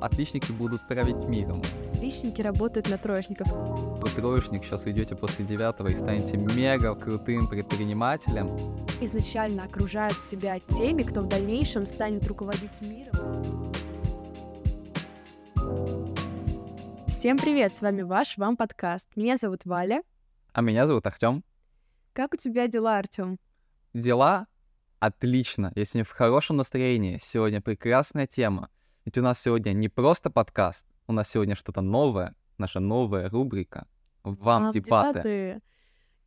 отличники будут править миром. Отличники работают на троечников. Вы троечник, сейчас уйдете после девятого и станете мега крутым предпринимателем. Изначально окружают себя теми, кто в дальнейшем станет руководить миром. Всем привет, с вами ваш Вам подкаст. Меня зовут Валя. А меня зовут Артем. Как у тебя дела, Артем? Дела отлично. Я сегодня в хорошем настроении. Сегодня прекрасная тема. Ведь у нас сегодня не просто подкаст, у нас сегодня что-то новое, наша новая рубрика «Вам, Вам дебаты. дебаты».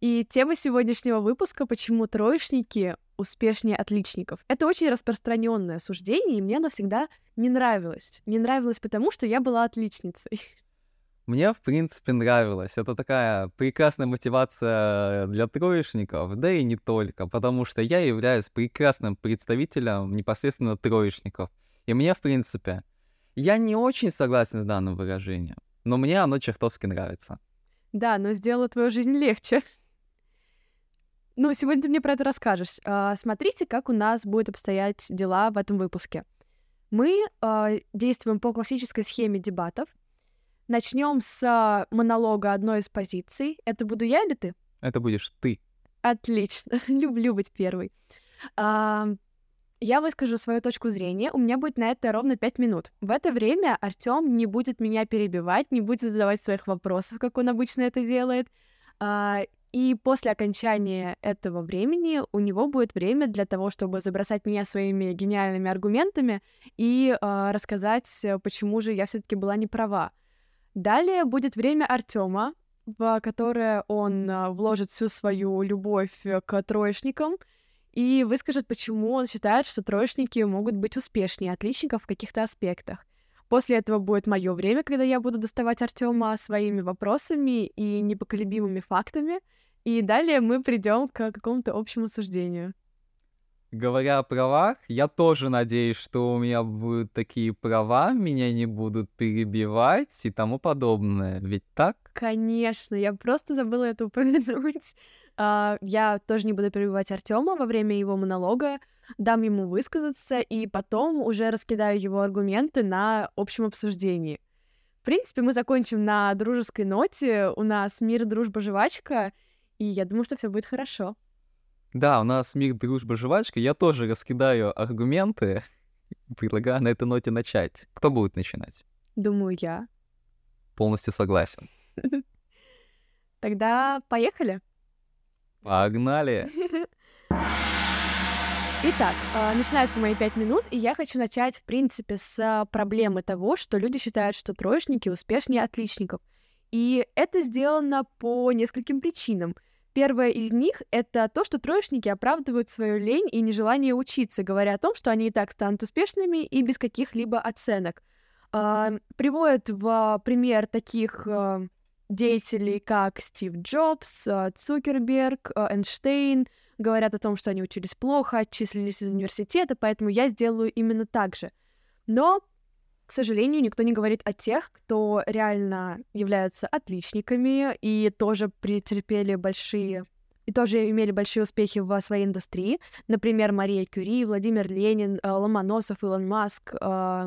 И тема сегодняшнего выпуска «Почему троечники успешнее отличников». Это очень распространенное суждение, и мне оно всегда не нравилось. Не нравилось потому, что я была отличницей. Мне, в принципе, нравилось. Это такая прекрасная мотивация для троечников, да и не только, потому что я являюсь прекрасным представителем непосредственно троечников. И мне, в принципе, я не очень согласен с данным выражением, но мне оно чертовски нравится. Да, но сделало твою жизнь легче. Ну, сегодня ты мне про это расскажешь. А, смотрите, как у нас будут обстоять дела в этом выпуске. Мы а, действуем по классической схеме дебатов — Начнем с монолога одной из позиций. Это буду я или ты? Это будешь ты. Отлично. Люблю быть первой. А, я выскажу свою точку зрения. У меня будет на это ровно 5 минут. В это время Артем не будет меня перебивать, не будет задавать своих вопросов, как он обычно это делает. А, и после окончания этого времени у него будет время для того, чтобы забросать меня своими гениальными аргументами и э, рассказать, почему же я все-таки была не права. Далее будет время Артема, в которое он а, вложит всю свою любовь э, к троечникам и выскажет, почему он считает, что троечники могут быть успешнее отличников в каких-то аспектах. После этого будет мое время, когда я буду доставать Артема своими вопросами и непоколебимыми фактами. И далее мы придем к какому-то общему суждению. Говоря о правах, я тоже надеюсь, что у меня будут такие права, меня не будут перебивать и тому подобное. Ведь так? Конечно, я просто забыла это упомянуть. Uh, я тоже не буду перебивать Артема во время его монолога, дам ему высказаться и потом уже раскидаю его аргументы на общем обсуждении. В принципе, мы закончим на дружеской ноте. У нас мир, дружба, жвачка, и я думаю, что все будет хорошо. Да, у нас мир, дружба, жвачка. Я тоже раскидаю аргументы. Предлагаю на этой ноте начать. Кто будет начинать? Думаю, я. Полностью согласен. Тогда поехали. Погнали. Итак, а, начинаются мои пять минут, и я хочу начать, в принципе, с проблемы того, что люди считают, что троечники успешнее отличников. И это сделано по нескольким причинам. Первое из них — это то, что троечники оправдывают свою лень и нежелание учиться, говоря о том, что они и так станут успешными и без каких-либо оценок. Э, приводят в пример таких деятелей, как Стив Джобс, э, Цукерберг, э, Эйнштейн, говорят о том, что они учились плохо, отчислились из университета, поэтому я сделаю именно так же. Но к сожалению, никто не говорит о тех, кто реально являются отличниками и тоже претерпели большие и тоже имели большие успехи в своей индустрии. Например, Мария Кюри, Владимир Ленин, э, Ломоносов, Илон Маск, э,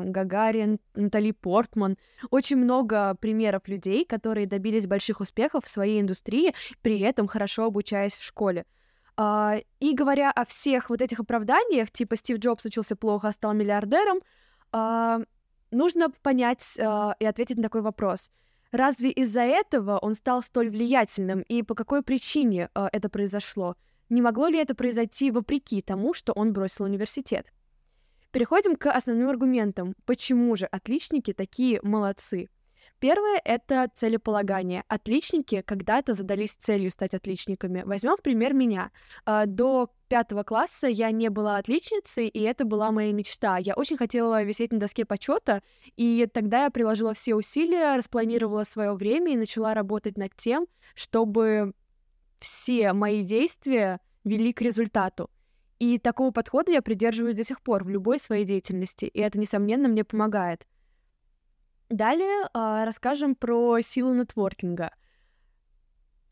Гагарин, Натали Портман. Очень много примеров людей, которые добились больших успехов в своей индустрии, при этом хорошо обучаясь в школе. А, и говоря о всех вот этих оправданиях, типа Стив Джобс учился плохо, а стал миллиардером, а, нужно понять и ответить на такой вопрос. Разве из-за этого он стал столь влиятельным, и по какой причине э, это произошло? Не могло ли это произойти вопреки тому, что он бросил университет? Переходим к основным аргументам. Почему же отличники такие молодцы? Первое — это целеполагание. Отличники когда-то задались целью стать отличниками. Возьмем пример меня. А, до пятого класса я не была отличницей, и это была моя мечта. Я очень хотела висеть на доске почета, и тогда я приложила все усилия, распланировала свое время и начала работать над тем, чтобы все мои действия вели к результату. И такого подхода я придерживаюсь до сих пор в любой своей деятельности, и это, несомненно, мне помогает. Далее э, расскажем про силу нетворкинга.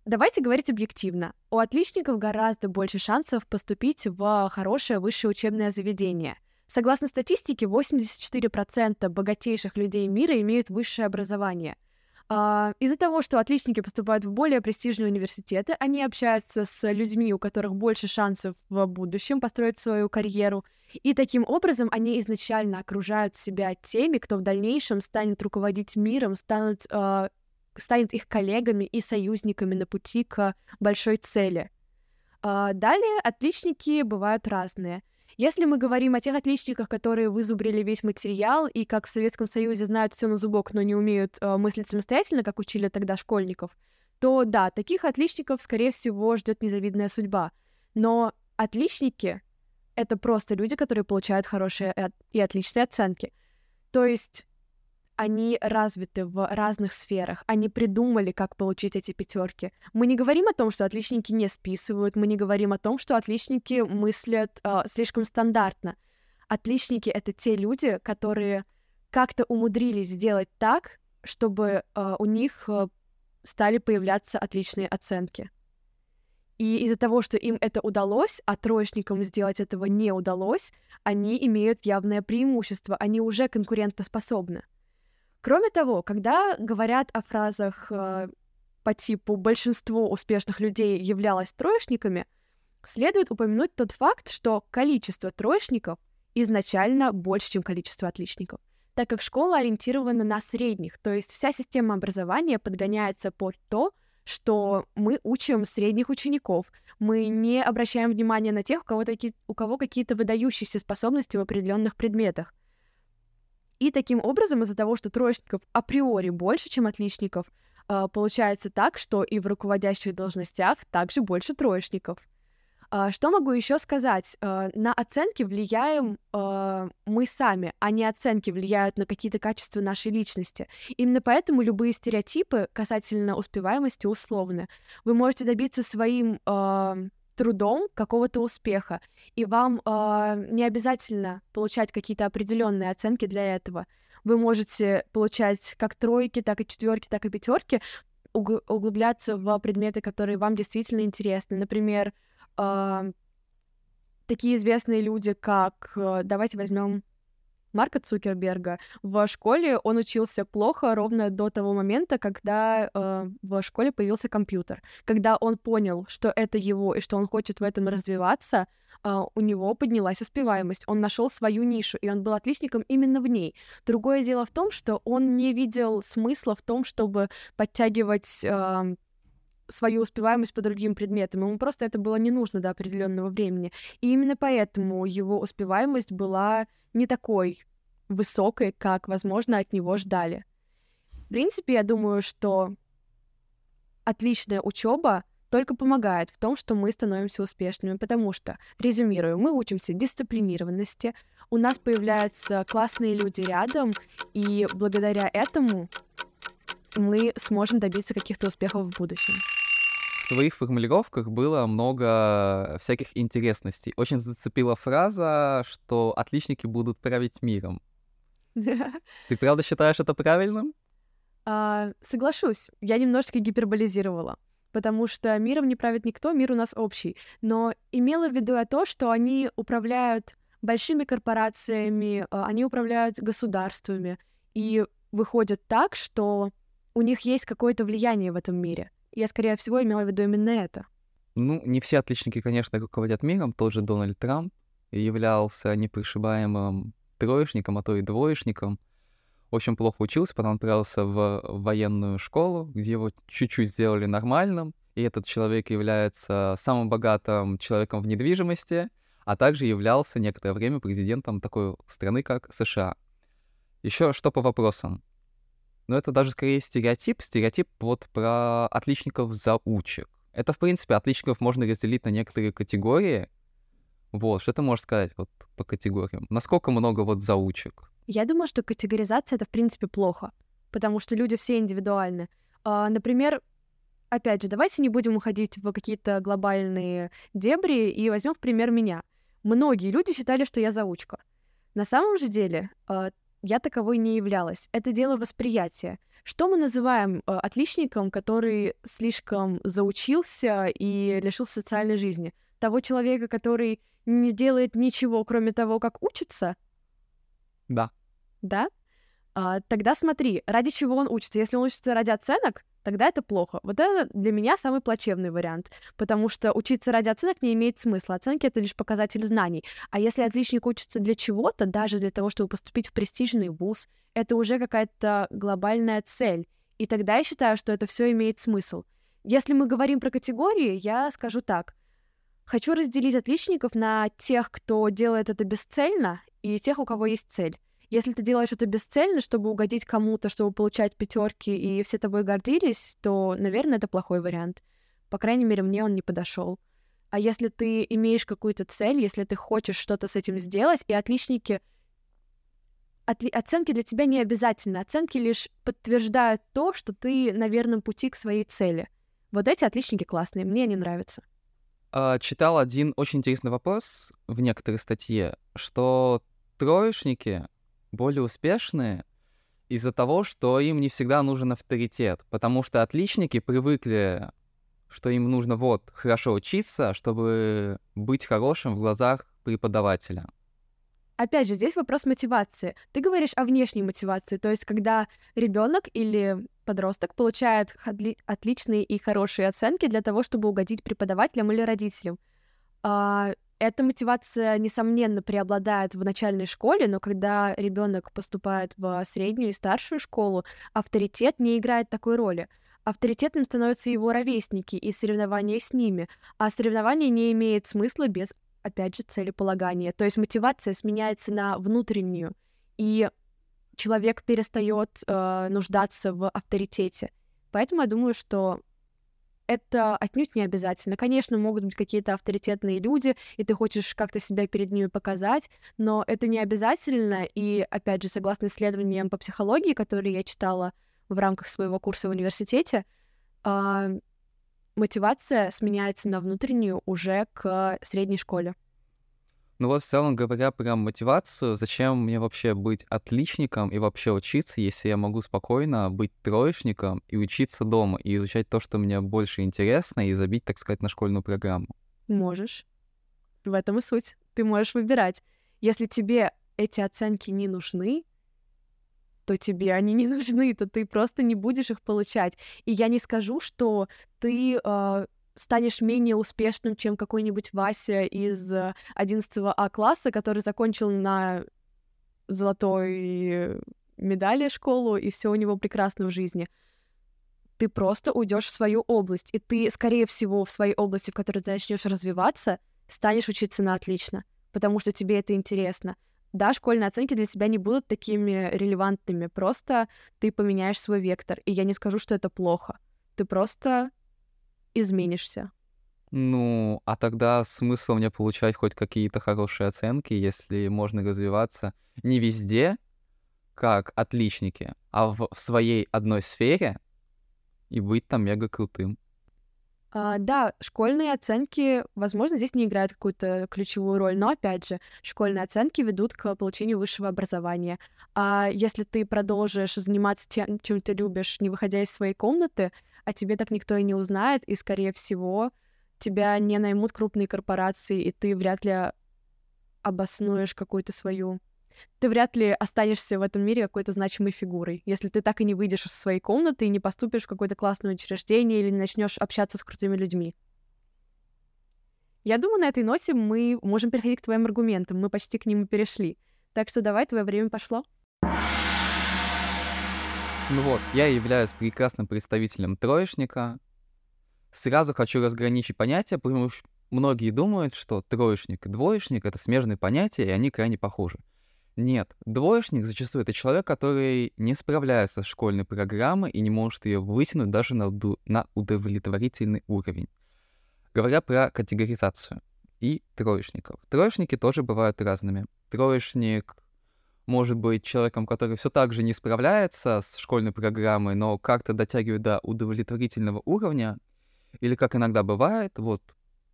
Давайте говорить объективно. У отличников гораздо больше шансов поступить в хорошее высшее учебное заведение. Согласно статистике, 84% богатейших людей мира имеют высшее образование. А, из-за того, что отличники поступают в более престижные университеты, они общаются с людьми, у которых больше шансов в будущем построить свою карьеру, и таким образом они изначально окружают себя теми, кто в дальнейшем станет руководить миром, станут, э, станет их коллегами и союзниками на пути к большой цели. Э, далее отличники бывают разные — если мы говорим о тех отличниках, которые вызубрили весь материал и, как в Советском Союзе, знают все на зубок, но не умеют э, мыслить самостоятельно, как учили тогда школьников, то да, таких отличников, скорее всего, ждет незавидная судьба. Но отличники — это просто люди, которые получают хорошие и отличные оценки. То есть они развиты в разных сферах, они придумали, как получить эти пятерки. Мы не говорим о том, что отличники не списывают, мы не говорим о том, что отличники мыслят э, слишком стандартно. Отличники это те люди, которые как-то умудрились сделать так, чтобы э, у них э, стали появляться отличные оценки. И из-за того, что им это удалось, а троечникам сделать этого не удалось, они имеют явное преимущество, они уже конкурентоспособны. Кроме того, когда говорят о фразах э, по типу «большинство успешных людей являлось троечниками», следует упомянуть тот факт, что количество троечников изначально больше, чем количество отличников, так как школа ориентирована на средних, то есть вся система образования подгоняется под то, что мы учим средних учеников, мы не обращаем внимания на тех, у кого, таки, у кого какие-то выдающиеся способности в определенных предметах. И таким образом, из-за того, что троечников априори больше, чем отличников, а, получается так, что и в руководящих должностях также больше троечников. А, что могу еще сказать? А, на оценки влияем мы сами, а не оценки влияют на какие-то качества нашей личности. Именно поэтому любые стереотипы касательно успеваемости условны. Вы можете добиться своим трудом какого-то успеха, и вам э, не обязательно получать какие-то определенные оценки для этого. Вы можете получать как тройки, так и четверки, так и пятерки, углубляться в предметы, которые вам действительно интересны. Например, э, такие известные люди, как э, давайте возьмем Марка Цукерберга. В школе он учился плохо ровно до того момента, когда э, в школе появился компьютер. Когда он понял, что это его и что он хочет в этом развиваться, э, у него поднялась успеваемость. Он нашел свою нишу, и он был отличником именно в ней. Другое дело в том, что он не видел смысла в том, чтобы подтягивать э, свою успеваемость по другим предметам. Ему просто это было не нужно до определенного времени. И именно поэтому его успеваемость была не такой высокой, как, возможно, от него ждали. В принципе, я думаю, что отличная учеба только помогает в том, что мы становимся успешными, потому что, резюмирую, мы учимся дисциплинированности, у нас появляются классные люди рядом, и благодаря этому мы сможем добиться каких-то успехов в будущем в твоих формулировках было много всяких интересностей. Очень зацепила фраза, что отличники будут править миром. Ты правда считаешь это правильным? А, соглашусь, я немножечко гиперболизировала, потому что миром не правит никто, мир у нас общий. Но имела в виду я то, что они управляют большими корпорациями, а, они управляют государствами, и выходит так, что у них есть какое-то влияние в этом мире. Я, скорее всего, имела в виду именно это. Ну, не все отличники, конечно, руководят миром. Тот же Дональд Трамп являлся непришибаемым троечником, а то и двоечником. Очень плохо учился, потом отправился в военную школу, где его чуть-чуть сделали нормальным. И этот человек является самым богатым человеком в недвижимости, а также являлся некоторое время президентом такой страны, как США. Еще что по вопросам но это даже скорее стереотип, стереотип вот про отличников-заучек. Это, в принципе, отличников можно разделить на некоторые категории. Вот, что ты можешь сказать вот по категориям? Насколько много вот заучек? Я думаю, что категоризация — это, в принципе, плохо, потому что люди все индивидуальны. А, например, опять же, давайте не будем уходить в какие-то глобальные дебри и возьмем пример меня. Многие люди считали, что я заучка. На самом же деле, а, я таковой не являлась. Это дело восприятия. Что мы называем э, отличником, который слишком заучился и лишился социальной жизни? Того человека, который не делает ничего, кроме того, как учится? Да. Да? А, тогда смотри, ради чего он учится. Если он учится ради оценок, тогда это плохо. Вот это для меня самый плачевный вариант, потому что учиться ради оценок не имеет смысла. Оценки — это лишь показатель знаний. А если отличник учится для чего-то, даже для того, чтобы поступить в престижный вуз, это уже какая-то глобальная цель. И тогда я считаю, что это все имеет смысл. Если мы говорим про категории, я скажу так. Хочу разделить отличников на тех, кто делает это бесцельно, и тех, у кого есть цель. Если ты делаешь это бесцельно, чтобы угодить кому-то, чтобы получать пятерки, и все тобой гордились, то, наверное, это плохой вариант. По крайней мере, мне он не подошел. А если ты имеешь какую-то цель, если ты хочешь что-то с этим сделать, и отличники Отли... оценки для тебя не обязательны. Оценки лишь подтверждают то, что ты на верном пути к своей цели. Вот эти отличники классные, мне они нравятся. А, читал один очень интересный вопрос в некоторой статье, что троечники более успешные из-за того, что им не всегда нужен авторитет, потому что отличники привыкли, что им нужно вот хорошо учиться, чтобы быть хорошим в глазах преподавателя. Опять же, здесь вопрос мотивации. Ты говоришь о внешней мотивации, то есть когда ребенок или подросток получает отличные и хорошие оценки для того, чтобы угодить преподавателям или родителям. А, эта мотивация, несомненно, преобладает в начальной школе, но когда ребенок поступает в среднюю и старшую школу, авторитет не играет такой роли. Авторитетным становятся его ровесники и соревнования с ними, а соревнование не имеет смысла без, опять же, целеполагания. То есть мотивация сменяется на внутреннюю, и человек перестает э, нуждаться в авторитете. Поэтому я думаю, что это отнюдь не обязательно. Конечно, могут быть какие-то авторитетные люди, и ты хочешь как-то себя перед ними показать, но это не обязательно. И, опять же, согласно исследованиям по психологии, которые я читала в рамках своего курса в университете, э, мотивация сменяется на внутреннюю уже к средней школе. Ну вот в целом говоря про мотивацию, зачем мне вообще быть отличником и вообще учиться, если я могу спокойно быть троечником и учиться дома, и изучать то, что мне больше интересно, и забить, так сказать, на школьную программу? Можешь. В этом и суть. Ты можешь выбирать. Если тебе эти оценки не нужны, то тебе они не нужны, то ты просто не будешь их получать. И я не скажу, что ты э, станешь менее успешным, чем какой-нибудь Вася из 11 А класса, который закончил на золотой медали школу, и все у него прекрасно в жизни. Ты просто уйдешь в свою область, и ты, скорее всего, в своей области, в которой ты начнешь развиваться, станешь учиться на отлично, потому что тебе это интересно. Да, школьные оценки для тебя не будут такими релевантными, просто ты поменяешь свой вектор. И я не скажу, что это плохо. Ты просто изменишься. Ну, а тогда смысл мне получать хоть какие-то хорошие оценки, если можно развиваться не везде, как отличники, а в своей одной сфере и быть там мега крутым. А, да, школьные оценки, возможно, здесь не играют какую-то ключевую роль, но опять же, школьные оценки ведут к получению высшего образования. А если ты продолжишь заниматься тем, чем ты любишь, не выходя из своей комнаты, а тебе так никто и не узнает, и, скорее всего, тебя не наймут крупные корпорации, и ты вряд ли обоснуешь какую-то свою... Ты вряд ли останешься в этом мире какой-то значимой фигурой, если ты так и не выйдешь из своей комнаты и не поступишь в какое-то классное учреждение или не начнешь общаться с крутыми людьми. Я думаю, на этой ноте мы можем переходить к твоим аргументам. Мы почти к ним перешли. Так что давай, твое время пошло. Ну вот, я являюсь прекрасным представителем троечника. Сразу хочу разграничить понятия, потому что многие думают, что троечник и двоечник — это смежные понятия, и они крайне похожи. Нет, двоечник зачастую это человек, который не справляется с школьной программой и не может ее вытянуть даже на, на удовлетворительный уровень. Говоря про категоризацию и троечников. Троечники тоже бывают разными. Троечник может быть человеком, который все так же не справляется с школьной программой, но как-то дотягивает до удовлетворительного уровня, или как иногда бывает, вот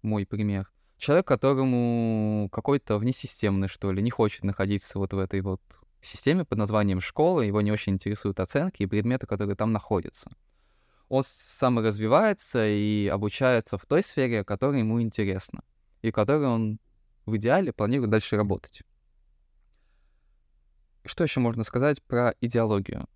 мой пример, человек, которому какой-то внесистемный, что ли, не хочет находиться вот в этой вот системе под названием школа, его не очень интересуют оценки и предметы, которые там находятся. Он саморазвивается и обучается в той сфере, которая ему интересна, и в которой он в идеале планируют дальше работать. Что еще можно сказать про идеологию?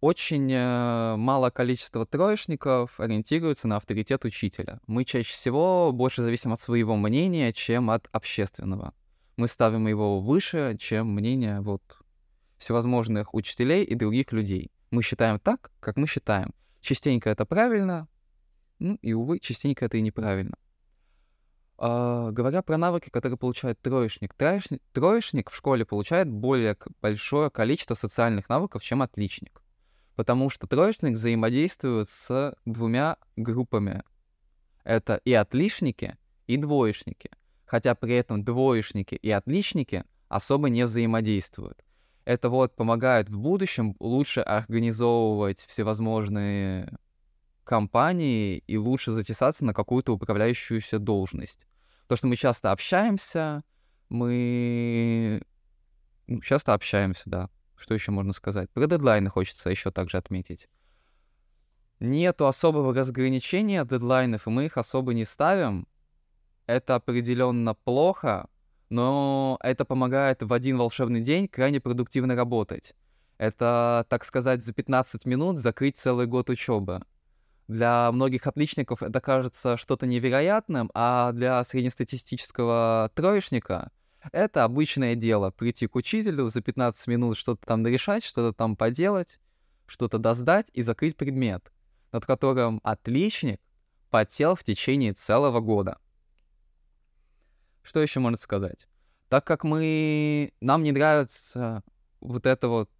Очень э, мало количество троечников ориентируются на авторитет учителя. Мы чаще всего больше зависим от своего мнения, чем от общественного. Мы ставим его выше, чем мнение вот всевозможных учителей и других людей. Мы считаем так, как мы считаем. Частенько это правильно, ну и, увы, частенько это и неправильно. Uh, говоря про навыки, которые получает троечник, троечник, троечник в школе получает более большое количество социальных навыков, чем отличник. Потому что троечник взаимодействует с двумя группами. Это и отличники, и двоечники. Хотя при этом двоечники и отличники особо не взаимодействуют. Это вот помогает в будущем лучше организовывать всевозможные компании и лучше затесаться на какую-то управляющуюся должность. Потому что мы часто общаемся, мы ну, часто общаемся, да. Что еще можно сказать? Про дедлайны хочется еще также отметить. Нету особого разграничения дедлайнов, и мы их особо не ставим. Это определенно плохо, но это помогает в один волшебный день крайне продуктивно работать. Это, так сказать, за 15 минут закрыть целый год учебы. Для многих отличников это кажется что-то невероятным, а для среднестатистического троечника это обычное дело. Прийти к учителю за 15 минут что-то там решать, что-то там поделать, что-то доздать и закрыть предмет, над которым отличник потел в течение целого года. Что еще можно сказать? Так как мы... Нам не нравится вот эта вот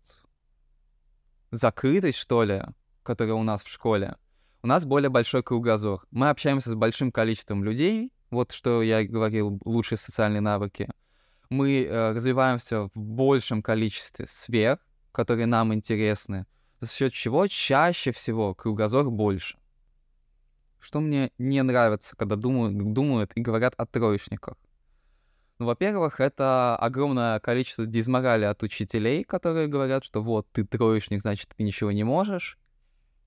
закрытость, что ли, которая у нас в школе, у нас более большой кругозор. Мы общаемся с большим количеством людей, вот что я говорил, лучшие социальные навыки. Мы э, развиваемся в большем количестве сфер, которые нам интересны, за счет чего чаще всего кругозор больше. Что мне не нравится, когда думают, думают и говорят о троечниках. Ну, во-первых, это огромное количество дизморали от учителей, которые говорят, что вот, ты троечник, значит, ты ничего не можешь.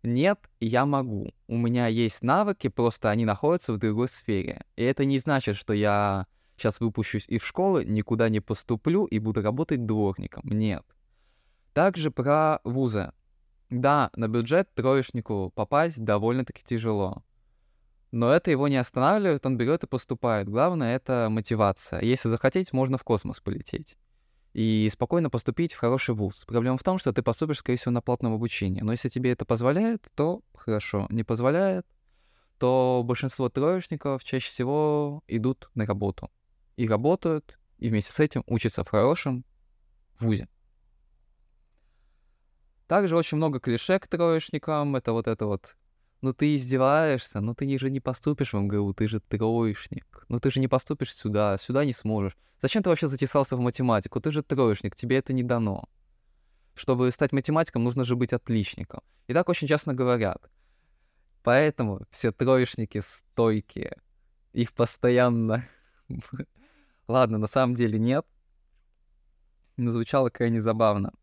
Нет, я могу. У меня есть навыки, просто они находятся в другой сфере. И это не значит, что я сейчас выпущусь из школы, никуда не поступлю и буду работать дворником. Нет. Также про вузы. Да, на бюджет троечнику попасть довольно-таки тяжело. Но это его не останавливает, он берет и поступает. Главное — это мотивация. Если захотеть, можно в космос полететь и спокойно поступить в хороший вуз. Проблема в том, что ты поступишь, скорее всего, на платном обучении. Но если тебе это позволяет, то хорошо. Не позволяет, то большинство троечников чаще всего идут на работу. И работают, и вместе с этим учатся в хорошем вузе. Также очень много клише к троечникам. Это вот это вот ну ты издеваешься, ну ты же не поступишь в МГУ, ты же троечник. Ну ты же не поступишь сюда, сюда не сможешь. Зачем ты вообще затесался в математику? Ты же троечник, тебе это не дано. Чтобы стать математиком, нужно же быть отличником. И так очень часто говорят. Поэтому все троечники стойкие. Их постоянно... Ладно, на самом деле нет. Но звучало крайне забавно.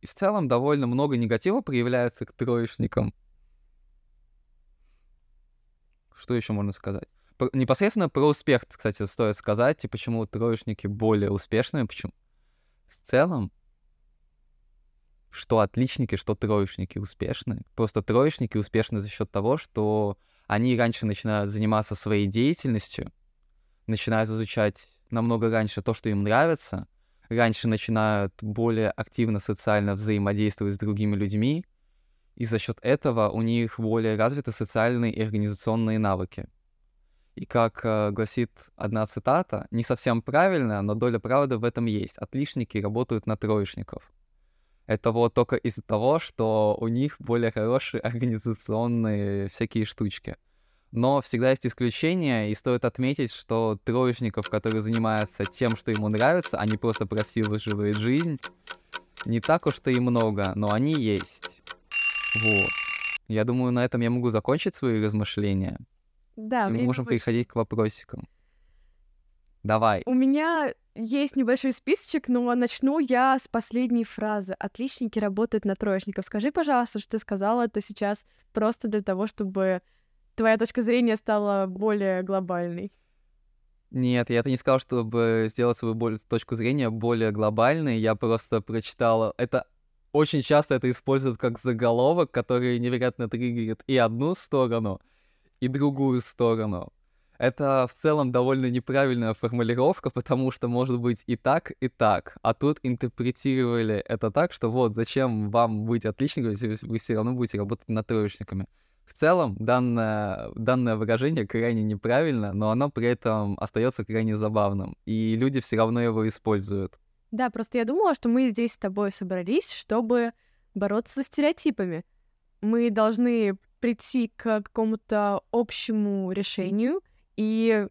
И в целом довольно много негатива проявляется к троечникам. Что еще можно сказать? Непосредственно про успех, кстати, стоит сказать, и почему троечники более успешные, почему. В целом, что отличники, что троечники успешны. Просто троечники успешны за счет того, что они раньше начинают заниматься своей деятельностью, начинают изучать намного раньше то, что им нравится, раньше начинают более активно социально взаимодействовать с другими людьми, и за счет этого у них более развиты социальные и организационные навыки. И как э, гласит одна цитата, не совсем правильная, но доля правды в этом есть. Отличники работают на троечников. Это вот только из-за того, что у них более хорошие организационные всякие штучки. Но всегда есть исключения, и стоит отметить, что троечников, которые занимаются тем, что ему нравится, они просто просилаживают жизнь, не так уж-то и много, но они есть. Вот. Я думаю, на этом я могу закончить свои размышления. Да, и мы можем больше. переходить к вопросикам. Давай. У меня есть небольшой списочек, но начну я с последней фразы. Отличники работают на троечников. Скажи, пожалуйста, что ты сказала это сейчас просто для того, чтобы твоя точка зрения стала более глобальной. Нет, я это не сказал, чтобы сделать свою боль- точку зрения более глобальной. Я просто прочитал... Это очень часто это используют как заголовок, который невероятно триггерит и одну сторону, и другую сторону. Это в целом довольно неправильная формулировка, потому что может быть и так, и так. А тут интерпретировали это так, что вот зачем вам быть отличником, если вы все равно будете работать над троечниками. В целом, данное, данное выражение крайне неправильно, но оно при этом остается крайне забавным, и люди все равно его используют. Да, просто я думала, что мы здесь с тобой собрались, чтобы бороться со стереотипами. Мы должны прийти к какому-то общему решению и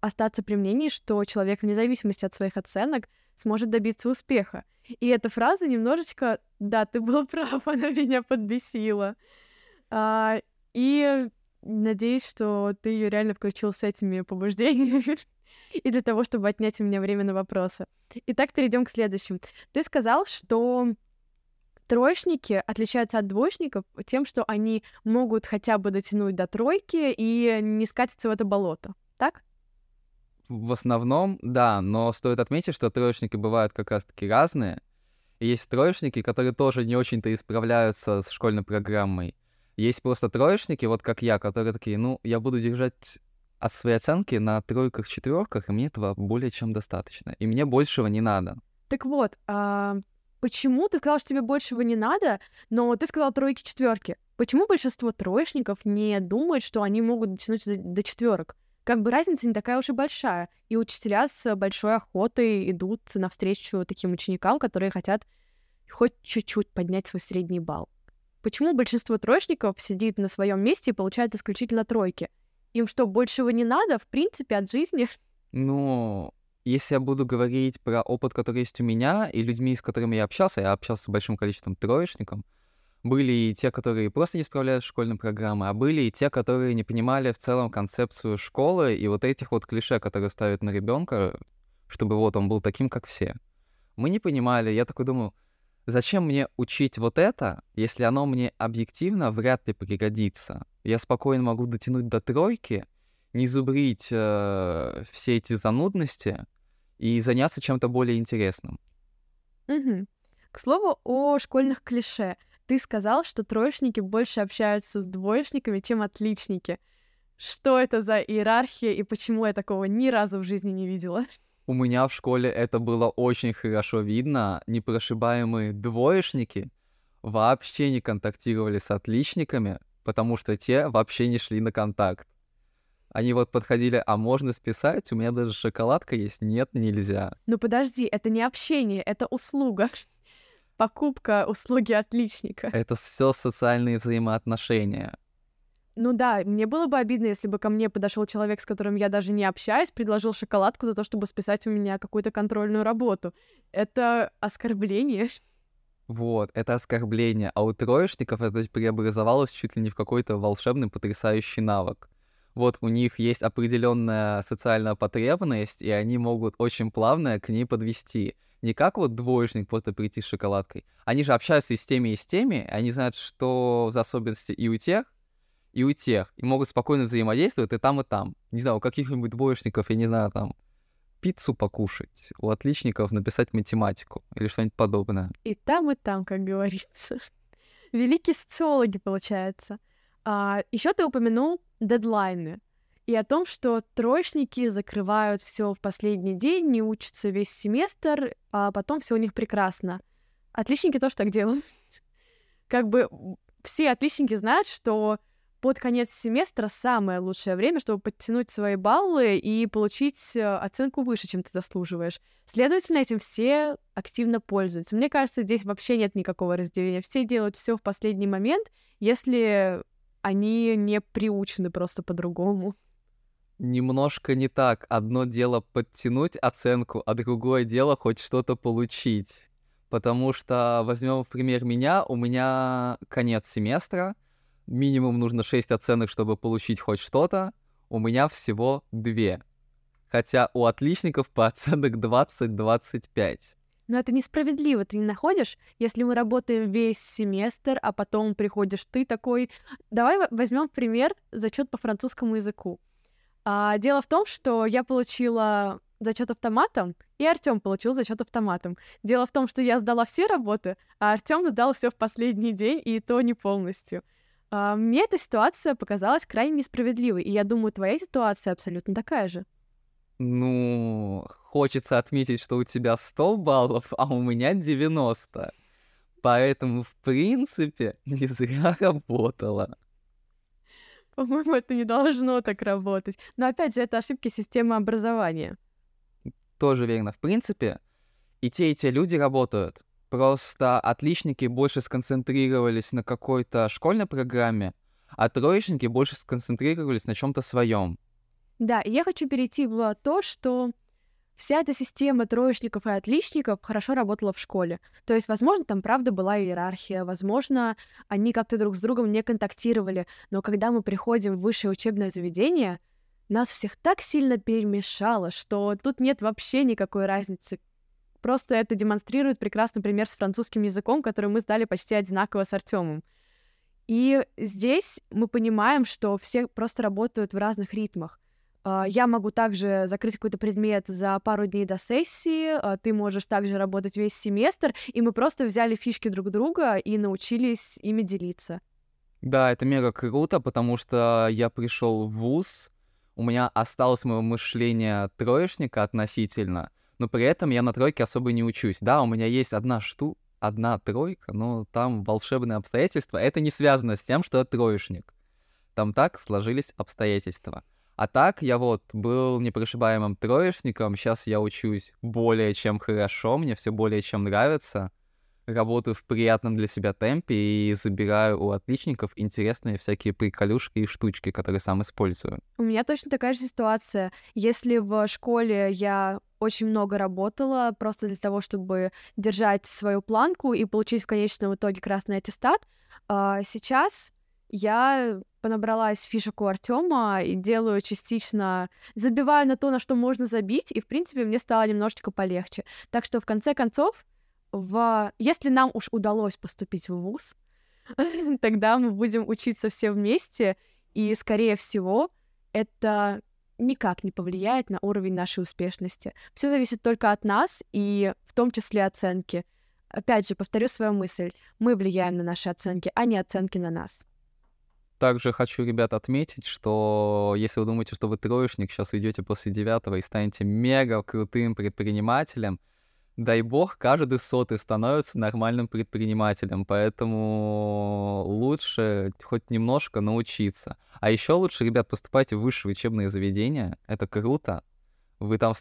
остаться при мнении, что человек, вне зависимости от своих оценок, сможет добиться успеха. И эта фраза немножечко, да, ты был прав, она меня подбесила. А, и надеюсь, что ты ее реально включил с этими побуждениями и для того, чтобы отнять у меня время на вопросы. Итак, перейдем к следующему. Ты сказал, что троечники отличаются от двоечников тем, что они могут хотя бы дотянуть до тройки и не скатиться в это болото. Так? В основном, да, но стоит отметить, что троечники бывают как раз-таки разные. Есть троечники, которые тоже не очень-то исправляются с школьной программой. Есть просто троечники, вот как я, которые такие, ну, я буду держать от своей оценки на тройках, четверках, и мне этого более чем достаточно. И мне большего не надо. Так вот, а почему ты сказал, что тебе большего не надо, но ты сказал тройки, четверки? Почему большинство троечников не думают, что они могут дотянуть до, до четверок? Как бы разница не такая уж и большая. И учителя с большой охотой идут навстречу таким ученикам, которые хотят хоть чуть-чуть поднять свой средний балл. Почему большинство троечников сидит на своем месте и получает исключительно тройки? Им что, большего не надо, в принципе, от жизни? Ну, если я буду говорить про опыт, который есть у меня, и людьми, с которыми я общался, я общался с большим количеством троечников, были и те, которые просто не справлялись с школьной программой, а были и те, которые не понимали в целом концепцию школы и вот этих вот клише, которые ставят на ребенка, чтобы вот он был таким, как все. Мы не понимали, я такой думаю, Зачем мне учить вот это, если оно мне объективно вряд ли пригодится? Я спокойно могу дотянуть до тройки, не зубрить э, все эти занудности и заняться чем-то более интересным. Угу. К слову о школьных клише. Ты сказал, что троечники больше общаются с двоечниками, чем отличники. Что это за иерархия и почему я такого ни разу в жизни не видела? У меня в школе это было очень хорошо видно. Непрошибаемые двоечники вообще не контактировали с отличниками, потому что те вообще не шли на контакт. Они вот подходили, а можно списать? У меня даже шоколадка есть. Нет, нельзя. Ну подожди, это не общение, это услуга. Покупка услуги отличника. Это все социальные взаимоотношения. Ну да, мне было бы обидно, если бы ко мне подошел человек, с которым я даже не общаюсь, предложил шоколадку за то, чтобы списать у меня какую-то контрольную работу. Это оскорбление. Вот, это оскорбление. А у троечников это преобразовалось чуть ли не в какой-то волшебный потрясающий навык. Вот у них есть определенная социальная потребность, и они могут очень плавно к ней подвести. Не как вот двоечник просто прийти с шоколадкой. Они же общаются и с теми, и с теми, они знают, что за особенности и у тех, и у тех, и могут спокойно взаимодействовать и там, и там. Не знаю, у каких-нибудь двоечников, я не знаю, там, пиццу покушать, у отличников написать математику или что-нибудь подобное. И там, и там, как говорится. Великие социологи, получается. А, еще ты упомянул дедлайны и о том, что троечники закрывают все в последний день, не учатся весь семестр, а потом все у них прекрасно. Отличники тоже так делают. Как бы все отличники знают, что под конец семестра самое лучшее время, чтобы подтянуть свои баллы и получить э, оценку выше, чем ты заслуживаешь. Следовательно, этим все активно пользуются. Мне кажется, здесь вообще нет никакого разделения. Все делают все в последний момент, если они не приучены просто по-другому. Немножко не так. Одно дело подтянуть оценку, а другое дело хоть что-то получить. Потому что возьмем в пример меня, у меня конец семестра, минимум нужно 6 оценок, чтобы получить хоть что-то, у меня всего 2. Хотя у отличников по оценок 20-25. Но это несправедливо, ты не находишь? Если мы работаем весь семестр, а потом приходишь ты такой... Давай возьмем пример зачет по французскому языку. А, дело в том, что я получила зачет автоматом, и Артем получил зачет автоматом. Дело в том, что я сдала все работы, а Артем сдал все в последний день, и то не полностью. А, мне эта ситуация показалась крайне несправедливой, и я думаю, твоя ситуация абсолютно такая же. Ну, хочется отметить, что у тебя 100 баллов, а у меня 90. Поэтому, в принципе, не зря работала. По-моему, это не должно так работать. Но опять же, это ошибки системы образования. Тоже верно. В принципе, и те, и те люди работают. Просто отличники больше сконцентрировались на какой-то школьной программе, а троечники больше сконцентрировались на чем-то своем. Да, и я хочу перейти в то, что вся эта система троечников и отличников хорошо работала в школе. То есть, возможно, там правда была иерархия, возможно, они как-то друг с другом не контактировали, но когда мы приходим в высшее учебное заведение, нас всех так сильно перемешало, что тут нет вообще никакой разницы. Просто это демонстрирует прекрасный пример с французским языком, который мы сдали почти одинаково с Артемом. И здесь мы понимаем, что все просто работают в разных ритмах. А, я могу также закрыть какой-то предмет за пару дней до сессии, а, ты можешь также работать весь семестр, и мы просто взяли фишки друг друга и научились ими делиться. Да, это мега круто, потому что я пришел в ВУЗ, у меня осталось мое мышление троечника относительно, но при этом я на тройке особо не учусь. Да, у меня есть одна штука, одна тройка, но там волшебные обстоятельства. Это не связано с тем, что я троечник. Там так сложились обстоятельства. А так я вот был непрошибаемым троечником, сейчас я учусь более чем хорошо, мне все более чем нравится. Работаю в приятном для себя темпе и забираю у отличников интересные всякие приколюшки и штучки, которые сам использую. У меня точно такая же ситуация. Если в школе я очень много работала просто для того, чтобы держать свою планку и получить в конечном итоге красный аттестат, а сейчас я понабралась фишек у Артема и делаю частично, забиваю на то, на что можно забить, и, в принципе, мне стало немножечко полегче. Так что, в конце концов, в... если нам уж удалось поступить в ВУЗ, тогда мы будем учиться все вместе, и, скорее всего, это никак не повлияет на уровень нашей успешности. Все зависит только от нас, и в том числе оценки. Опять же, повторю свою мысль. Мы влияем на наши оценки, а не оценки на нас. Также хочу, ребят, отметить, что если вы думаете, что вы троечник, сейчас уйдете после девятого и станете мега крутым предпринимателем, дай бог, каждый сотый становится нормальным предпринимателем, поэтому лучше хоть немножко научиться. А еще лучше, ребят, поступайте в высшие учебные заведения, это круто, вы там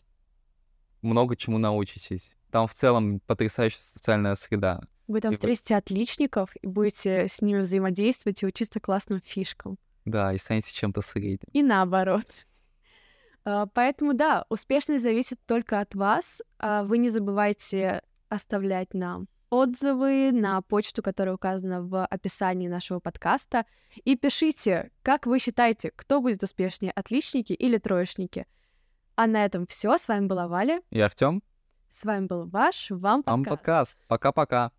много чему научитесь. Там в целом потрясающая социальная среда. Вы там и встретите вы... отличников и будете с ними взаимодействовать и учиться классным фишкам. Да, и станете чем-то средним. И наоборот. А, поэтому да, успешность зависит только от вас. А вы не забывайте оставлять нам отзывы на почту, которая указана в описании нашего подкаста. И пишите, как вы считаете, кто будет успешнее, отличники или троечники. А на этом все. С вами была Валя. И Артем. С вами был ваш Вам подкаст. Вам подкаст. Пока-пока.